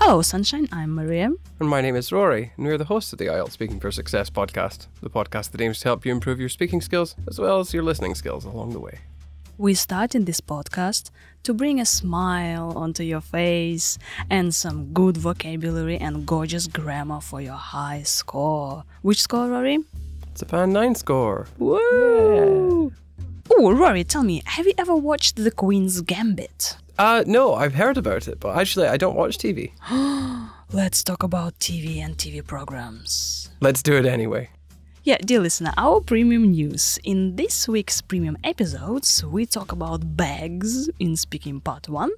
Hello, Sunshine. I'm Maria. And my name is Rory, and we're the hosts of the IELTS Speaking for Success podcast, the podcast that aims to help you improve your speaking skills as well as your listening skills along the way. We start in this podcast to bring a smile onto your face and some good vocabulary and gorgeous grammar for your high score. Which score, Rory? It's a band 9 score. Woo! Oh, Rory, tell me, have you ever watched The Queen's Gambit? Uh, no, I've heard about it, but actually I don't watch TV. Let's talk about TV and TV programs. Let's do it anyway. Yeah, dear listener, our premium news. In this week's premium episodes, we talk about bags in Speaking Part 1.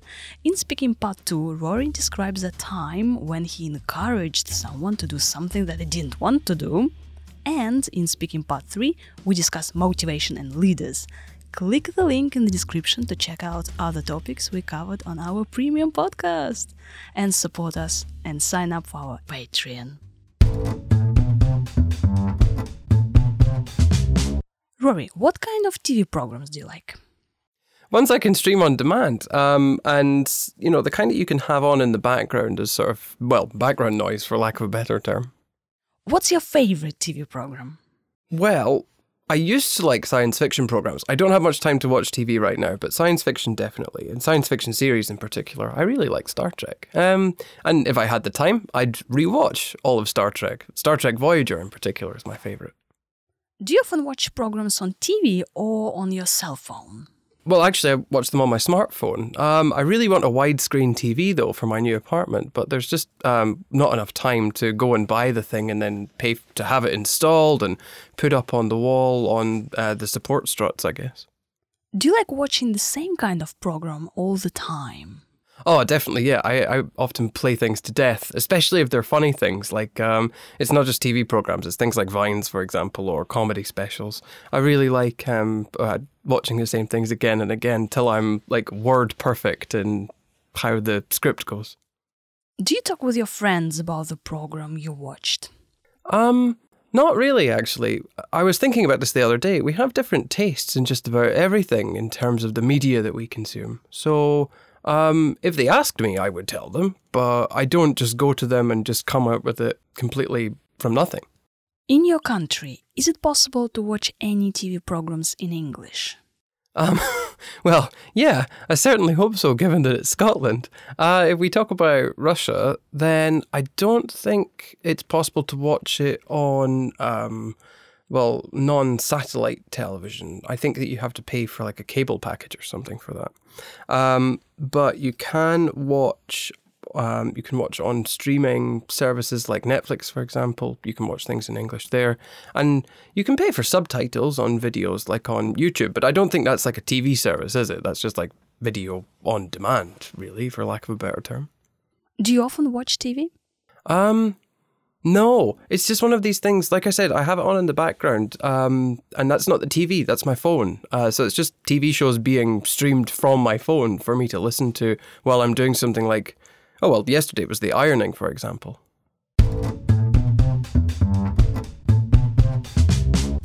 In Speaking Part 2, Rory describes a time when he encouraged someone to do something that they didn't want to do. And in Speaking Part 3, we discuss motivation and leaders. Click the link in the description to check out other topics we covered on our premium podcast and support us and sign up for our Patreon. Rory, what kind of TV programs do you like? Ones I can stream on demand, um, and you know the kind that you can have on in the background as sort of well background noise, for lack of a better term. What's your favorite TV program? Well, I used to like science fiction programs. I don't have much time to watch TV right now, but science fiction definitely, and science fiction series in particular. I really like Star Trek. Um, and if I had the time, I'd rewatch all of Star Trek. Star Trek Voyager in particular is my favorite. Do you often watch programs on TV or on your cell phone? Well, actually, I watch them on my smartphone. Um, I really want a widescreen TV though for my new apartment, but there's just um, not enough time to go and buy the thing and then pay to have it installed and put up on the wall on uh, the support struts, I guess. Do you like watching the same kind of program all the time? Oh, definitely, yeah. I, I often play things to death, especially if they're funny things. Like, um, it's not just TV programs, it's things like Vines, for example, or comedy specials. I really like um, uh, watching the same things again and again till I'm like word perfect in how the script goes. Do you talk with your friends about the program you watched? Um, not really, actually. I was thinking about this the other day. We have different tastes in just about everything in terms of the media that we consume. So um, if they asked me, I would tell them, but I don't just go to them and just come out with it completely from nothing. In your country, is it possible to watch any TV programs in English? Um, well, yeah, I certainly hope so, given that it's Scotland. Uh, if we talk about Russia, then I don't think it's possible to watch it on um, well, non satellite television. I think that you have to pay for like a cable package or something for that. Um, but you can watch. Um, you can watch on streaming services like Netflix, for example. You can watch things in English there, and you can pay for subtitles on videos like on YouTube. But I don't think that's like a TV service, is it? That's just like video on demand, really, for lack of a better term. Do you often watch TV? Um, no, it's just one of these things. Like I said, I have it on in the background, um, and that's not the TV. That's my phone. Uh, so it's just TV shows being streamed from my phone for me to listen to while I'm doing something like, oh well, yesterday was the ironing, for example.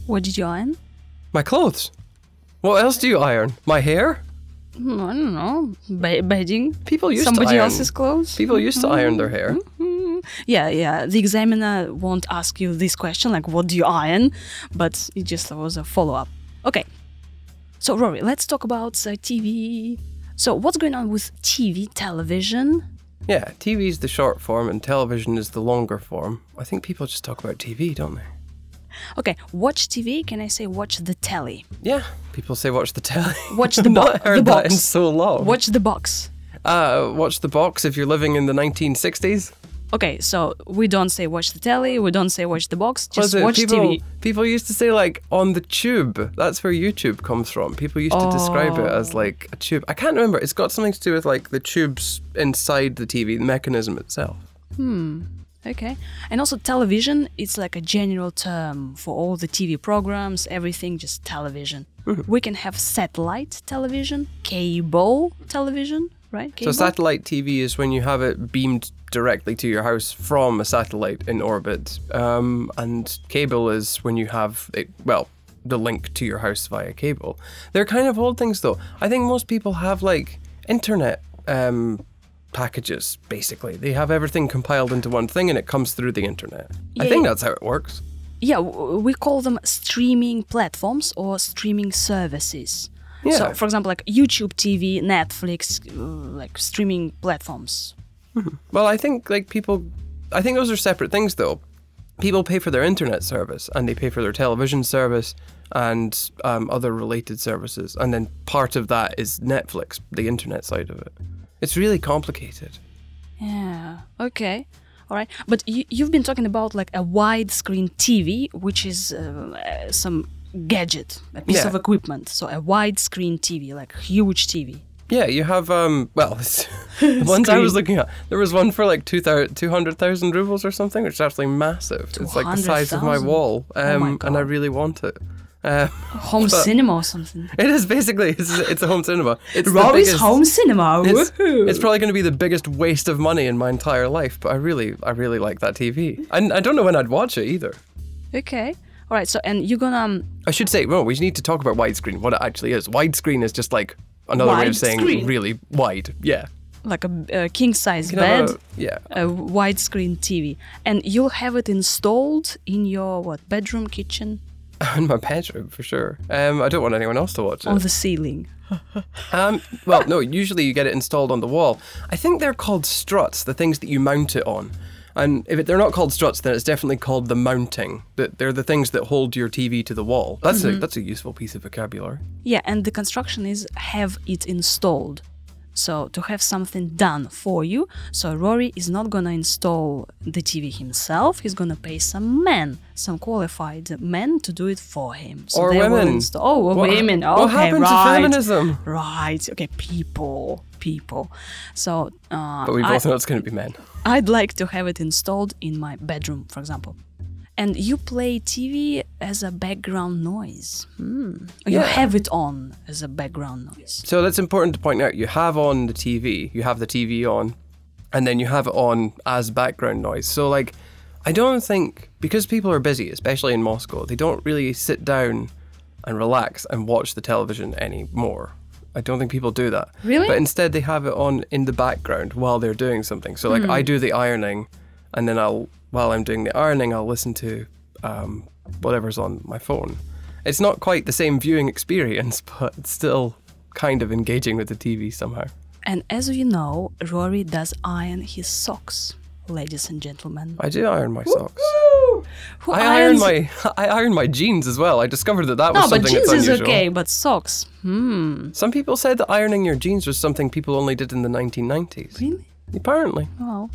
What did you iron? My clothes. What else do you iron? My hair? Hmm, I don't know. Be- bedding. People used Somebody to iron. else's clothes. People used to iron their hair. Mhm. Yeah, yeah. The examiner won't ask you this question, like what do you iron, but it just was a follow up. Okay. So Rory, let's talk about uh, TV. So what's going on with TV, television? Yeah, TV is the short form and television is the longer form. I think people just talk about TV, don't they? Okay, watch TV. Can I say watch the telly? Yeah, people say watch the telly. Watch the, bo- Not heard the that box. in so long. Watch the box. Uh, watch the box if you're living in the 1960s. Okay, so we don't say watch the telly. We don't say watch the box. Just watch people, TV. People used to say like on the tube. That's where YouTube comes from. People used to describe it as Oh. like a tube. I can't remember. It's got something to do with like the tubes inside the TV, the mechanism itself. Hmm. Okay. And also television, it's like a general term for all the TV programs, everything just television. Mm-hmm. We can have satellite television, cable television, right? Cable? So satellite TV is when you have it beamed directly to your house from a satellite in orbit, um, and cable is when you have it. Well, the link to your house via cable. They're kind of old things though. I think most people have like internet um, packages. Basically, they have everything compiled into one thing, and it comes through the internet. I think yeah. that's how it works. Yeah, we call them streaming platforms or streaming services. Yeah. So, for example, like YouTube TV, Netflix, uh, like streaming platforms. Well, I think like people, I think those are separate things though. People pay for their internet service and they pay for their television service and um, other related services, and then part of that is Netflix, the internet side of it. It's really complicated. Yeah. Okay. All right. But you, you've been talking about like a widescreen TV, which is uh, some gadget, a piece Yeah. of equipment. So a widescreen TV, like huge TV. Yeah, you have um. Well, the ones I was looking at, there was one for like two two hundred thousand rubles or something, which is absolutely massive. It's like the size of my 200,000? wall, Oh my um, and I really want it. Um, Home cinema or something. it is basically it's, it's a home cinema. It's the Rory's biggest- home cinema. It's, Woohoo. it's probably going to be the biggest waste of money in my entire life, but I really, I really like that TV. And I don't know when I'd watch it either. okay. All right. So and you're gonna um, I should say, well, we need to talk about widescreen, what it actually is. Widescreen is just like another way of saying Widescreen? really wide. Yeah. like a, a king size You can have bed. a- yeah. a widescreen TV, and you'll have it installed in your what bedroom, kitchen, In my bedroom, for sure. Um, I don't want anyone else to watch it. on the ceiling. Um, well, no, usually you get it installed on the wall. I think they're called struts, the things that you mount it on. And if it, they're not called struts, then it's definitely called the mounting. That they're the things that hold your TV to the wall. That's a mm-hmm. that's a useful piece of vocabulary. Yeah, and the construction is have it installed. So to have something done for you. So Rory is not gonna install the TV himself. He's gonna pay some men, some qualified men, to do it for him. So Or women. install. Oh, What- women. what Okay, happened to right. feminism? Right. Okay, people, people. So uh, But we I- both know it's going to be men. I'd like to have it installed in my bedroom, for example. And you play TV as a background noise. Hmm. You Yeah. have it on as a background noise. So that's important to point out. You have on the TV, you have the TV on, and then you have it on as background noise. So, like, I don't think, because people are busy, especially in Moscow, they don't really sit down and relax and watch the television anymore. I don't think people do that. Really? But instead, they have it on in the background while they're doing something. So, like, I do the ironing, and then I'll, while I'm doing the ironing, I'll listen to um, whatever's on my phone. It's not quite the same viewing experience, but it's still kind of engaging with the TV somehow. And as you know, Rory does iron his socks, ladies and gentlemen. I do iron my socks. Who I iron my I iron my jeans as well. I discovered that that was No, but jeans is okay, but socks. Hmm. Some people said that ironing your jeans was something people only did in the 1990s. Really? Apparently. Wow.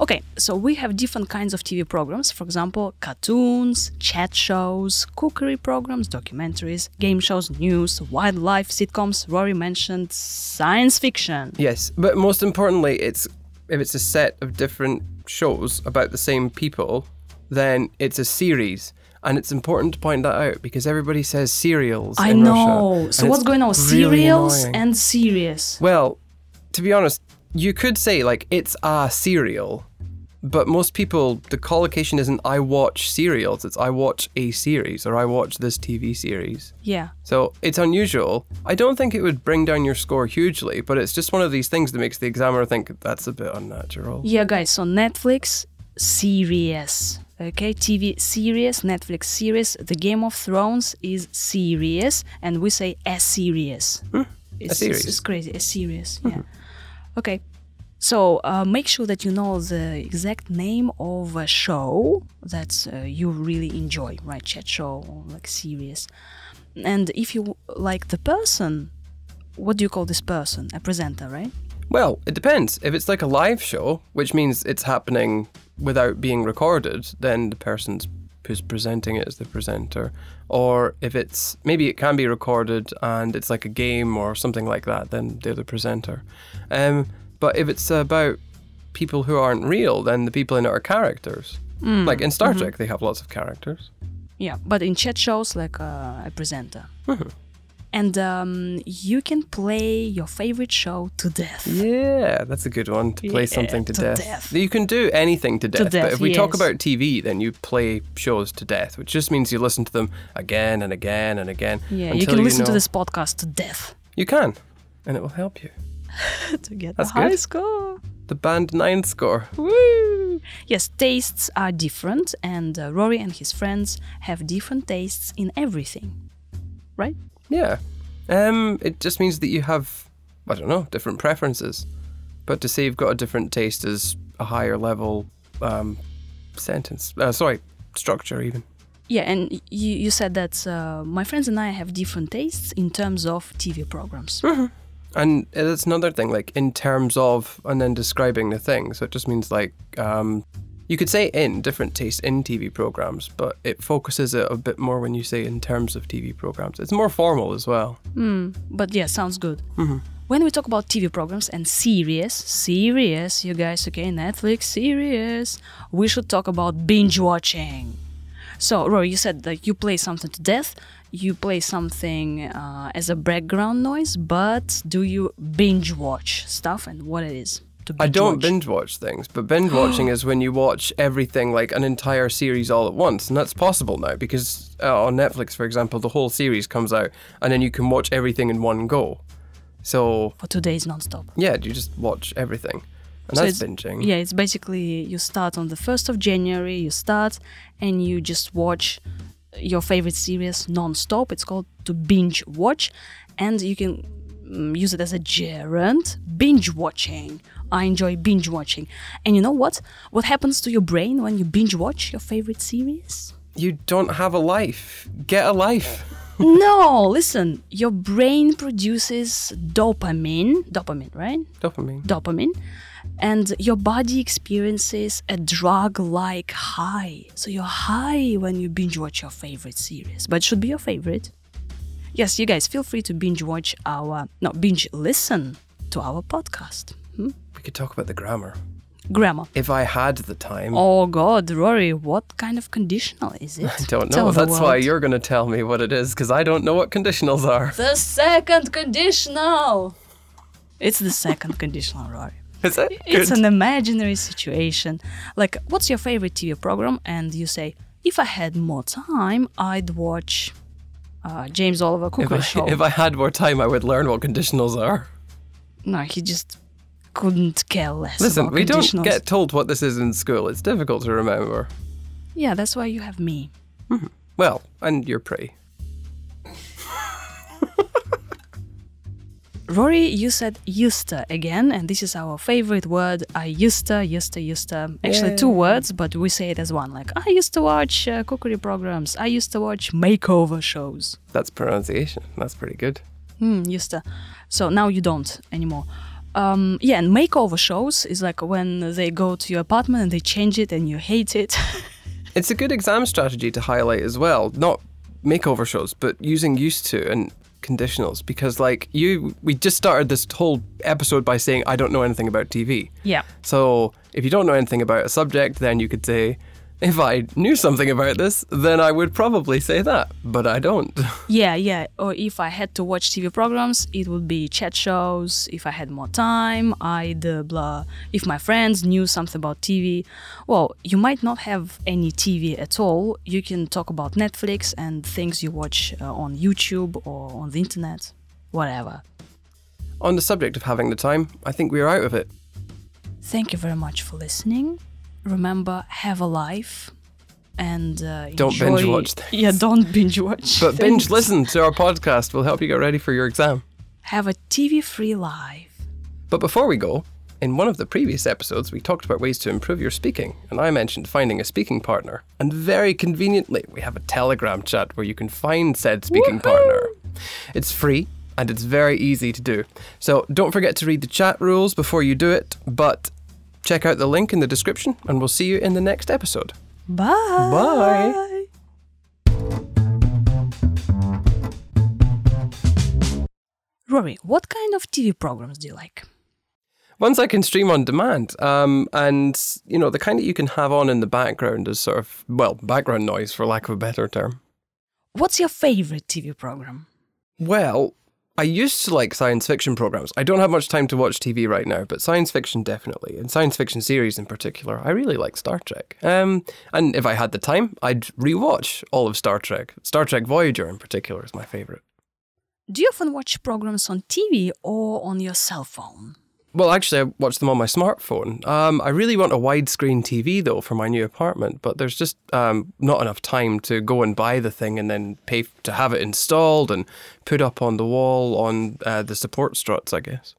Okay, so we have different kinds of TV programs. For example, cartoons, chat shows, cookery programs, documentaries, game shows, news, wildlife, sitcoms. Rory mentioned science fiction. Yes, but most importantly, it's if it's a set of different shows about the same people, then it's a series. And it's important to point that out because everybody says serials. I know. Russia, so what's going on? really Serials annoying. and serious. Well, to be honest, you could say like it's a serial, but most people the collocation isn't I watch serials, it's I watch a series or I watch this TV series. Yeah. So it's unusual. I don't think it would bring down your score hugely, but it's just one of these things that makes the examiner think that's a bit unnatural. Yeah, guys, so Netflix series. Okay, TV series, Netflix series. The Game of Thrones is series, and we say a series. Hmm. It's, series. It's, it's crazy, a series. Hmm. Yeah. Okay. So uh, make sure that you know the exact name of a show that uh, you really enjoy, right? Chat show, like series. And if you like the person, what do you call this person? A presenter, right? Well, it depends. If it's like a live show, which means it's happening without being recorded, then the person's who's presenting it is the presenter. Or if it's maybe it can be recorded and it's like a game or something like that, then they're the presenter. Um, but if it's about people who aren't real, then the people in it are characters. Like in Star Trek, they have lots of characters. Yeah, but in chat shows, like uh, a presenter. And um, you can play your favorite show to death. Yeah, that's a good one to play Yeah, something to, to death. death. You can do anything to death, death, but if we talk about TV, then you play shows to death, which just means you listen to them again and again and again. Yeah, you can listen to know- this podcast to death. You can, and it will help you. to get That's the high good. score. The band nine score. Woo! Yes, tastes are different, and uh, Rory and his friends have different tastes in everything. Right? Yeah. Um, it just means that you have, I don't know, different preferences. But to say you've got a different taste is a higher level um, sentence. Uh, sorry, structure even. Yeah, and you, you said that uh, my friends and I have different tastes in terms of TV programs. And that's another thing, like in terms of, and then describing the thing. So it just means like, um, you could say in different tastes in TV programs, but it focuses it a bit more when you say in terms of TV programs. It's more formal as well. Hmm, but yeah, sounds good. When we talk about TV programs and series, series, you guys, okay, Netflix series, we should talk about binge watching. So, Rory, you said that you play something to death, you play something uh, as a background noise, but do you binge watch stuff and what it is? To I don't watch? binge watch things, but binge watching is when you watch everything like an entire series all at once, and that's possible now because uh, on Netflix, for example, the whole series comes out, and then you can watch everything in one go. So for two days non-stop. yeah, you just watch everything, and So that's binging. Yeah, it's basically you start on the 1st of January, you start and you just watch your favorite series non-stop. It's called to binge watch and you can Mm, use it as a gerund, binge watching. I enjoy binge watching. And you know what? What happens to your brain when you binge watch your favorite series? You don't have a life. Get a life. no, listen. Your brain produces dopamine, dopamine, right? Dopamine. dopamine and your body experiences a drug like high so you're high when you binge watch your favorite series but it should be your favorite yes you guys feel free to binge watch our no binge listen to our podcast hmm? We could talk about the grammar. grammar If I had the time. oh god rory what kind of conditional is it I don't know. the That's why you're going to tell me what it is, because I don't know what conditionals are. the second conditional it's the second conditional rory Is it? It's Good. an imaginary situation. Like, what's your favorite TV program? And you say, if I had more time, I'd watch uh, James Oliver If I, Show. if I had more time, I would learn what conditionals are. no, he just couldn't care less. Listen, we don't get told what this is in school. It's difficult to remember. Yeah, that's why you have me. Well, and you're pretty. Rory, you said used to again, and this is our favorite word. I used to, used to, used to. Actually, two words, but we say it as one. Like, I used to watch uh, cookery programs. I used to watch makeover shows. That's pronunciation. That's pretty good. Hmm, used to. So now you don't anymore. Um, yeah, and makeover shows is like when they go to your apartment and they change it and you hate it. It's a good exam strategy to highlight as well. Not makeover shows, but using used to and conditionals. Because, like, you, we just started this whole episode by saying, I don't know anything about TV. yeah. So, if you don't know anything about a subject, then you could say, if I knew something about this, then I would probably say that. But I don't. Yeah, yeah. Or if I had to watch TV programs, it would be chat shows. If I had more time, I'd uh, blah. If my friends knew something about TV, well, you might not have any TV at all. You can talk about Netflix and things you watch uh, on YouTube or on the internet, whatever. On the subject of having the time, I think we're out of it. Thank you very much for listening. Remember, have a life and uh, Don't enjoy- binge watch things. Yeah, don't binge watch. But binge listen to our podcast We'll help you get ready for your exam. Have a TV-free life. But before we go, in one of the previous episodes, we talked about ways to improve your speaking, and I mentioned finding a speaking partner. And very conveniently, we have a Telegram chat where you can find said speaking partner. It's free and it's very easy to do. So don't forget to read the chat rules before you do it, but check out the link in the description, and we'll see you in the next episode. Bye. Bye. Rory, what kind of TV programs do you like? Ones I can stream on demand, um, and you know the kind that you can have on in the background as sort of well background noise, for lack of a better term. What's your favorite TV program? Well, I used to like science fiction programs. I don't have much time to watch TV right now, but science fiction definitely, and science fiction series in particular. I really like Star Trek. Um, and if I had the time, I'd rewatch all of Star Trek. Star Trek Voyager in particular is my favorite. Do you often watch programs on TV or on your cell phone? Well, actually, I watch them on my smartphone. Um, I really want a widescreen TV though for my new apartment, but there's just um, not enough time to go and buy the thing and then pay to have it installed and put up on the wall on uh, the support struts, I guess.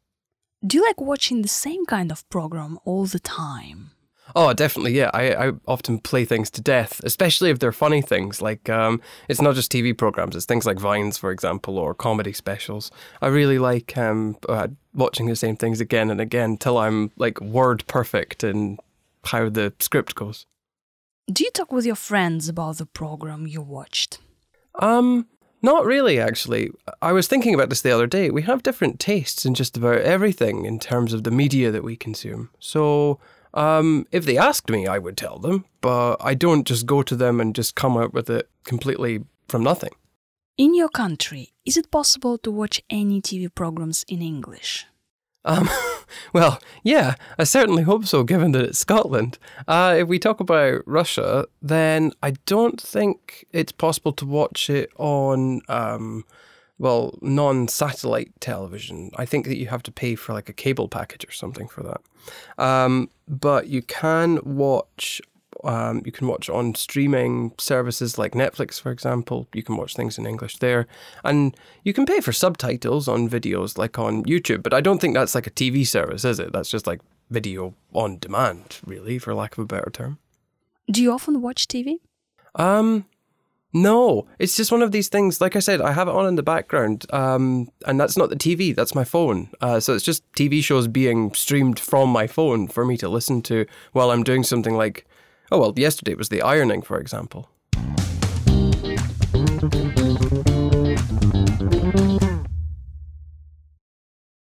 Do you like watching the same kind of program all the time? Oh, definitely, yeah. I, I often play things to death, especially if they're funny things. Like, um, it's not just TV programs, it's things like Vines, for example, or comedy specials. I really like um, uh, watching the same things again and again till I'm like word perfect in how the script goes. Do you talk with your friends about the program you watched? Um, not really, actually. I was thinking about this the other day. We have different tastes in just about everything in terms of the media that we consume. So, um, if they asked me, I would tell them, but I don't just go to them and just come up with it completely from nothing. In your country, is it possible to watch any TV programs in English? Um, well, yeah, I certainly hope so, given that it's Scotland. Uh, if we talk about Russia, then I don't think it's possible to watch it on, um, well, non satellite television. I think that you have to pay for like a cable package or something for that. Um, but you can watch. Um, you can watch on streaming services like Netflix, for example. You can watch things in English there. And you can pay for subtitles on videos like on YouTube, but I don't think that's like a TV service, is it? That's just like video on demand, really, for lack of a better term. Do you often watch TV? Um, no, it's just one of these things. Like I said, I have it on in the background, um, and that's not the TV. That's my phone. Uh, so it's just TV shows being streamed from my phone for me to listen to while I'm doing something like, oh well, yesterday was the ironing, for example.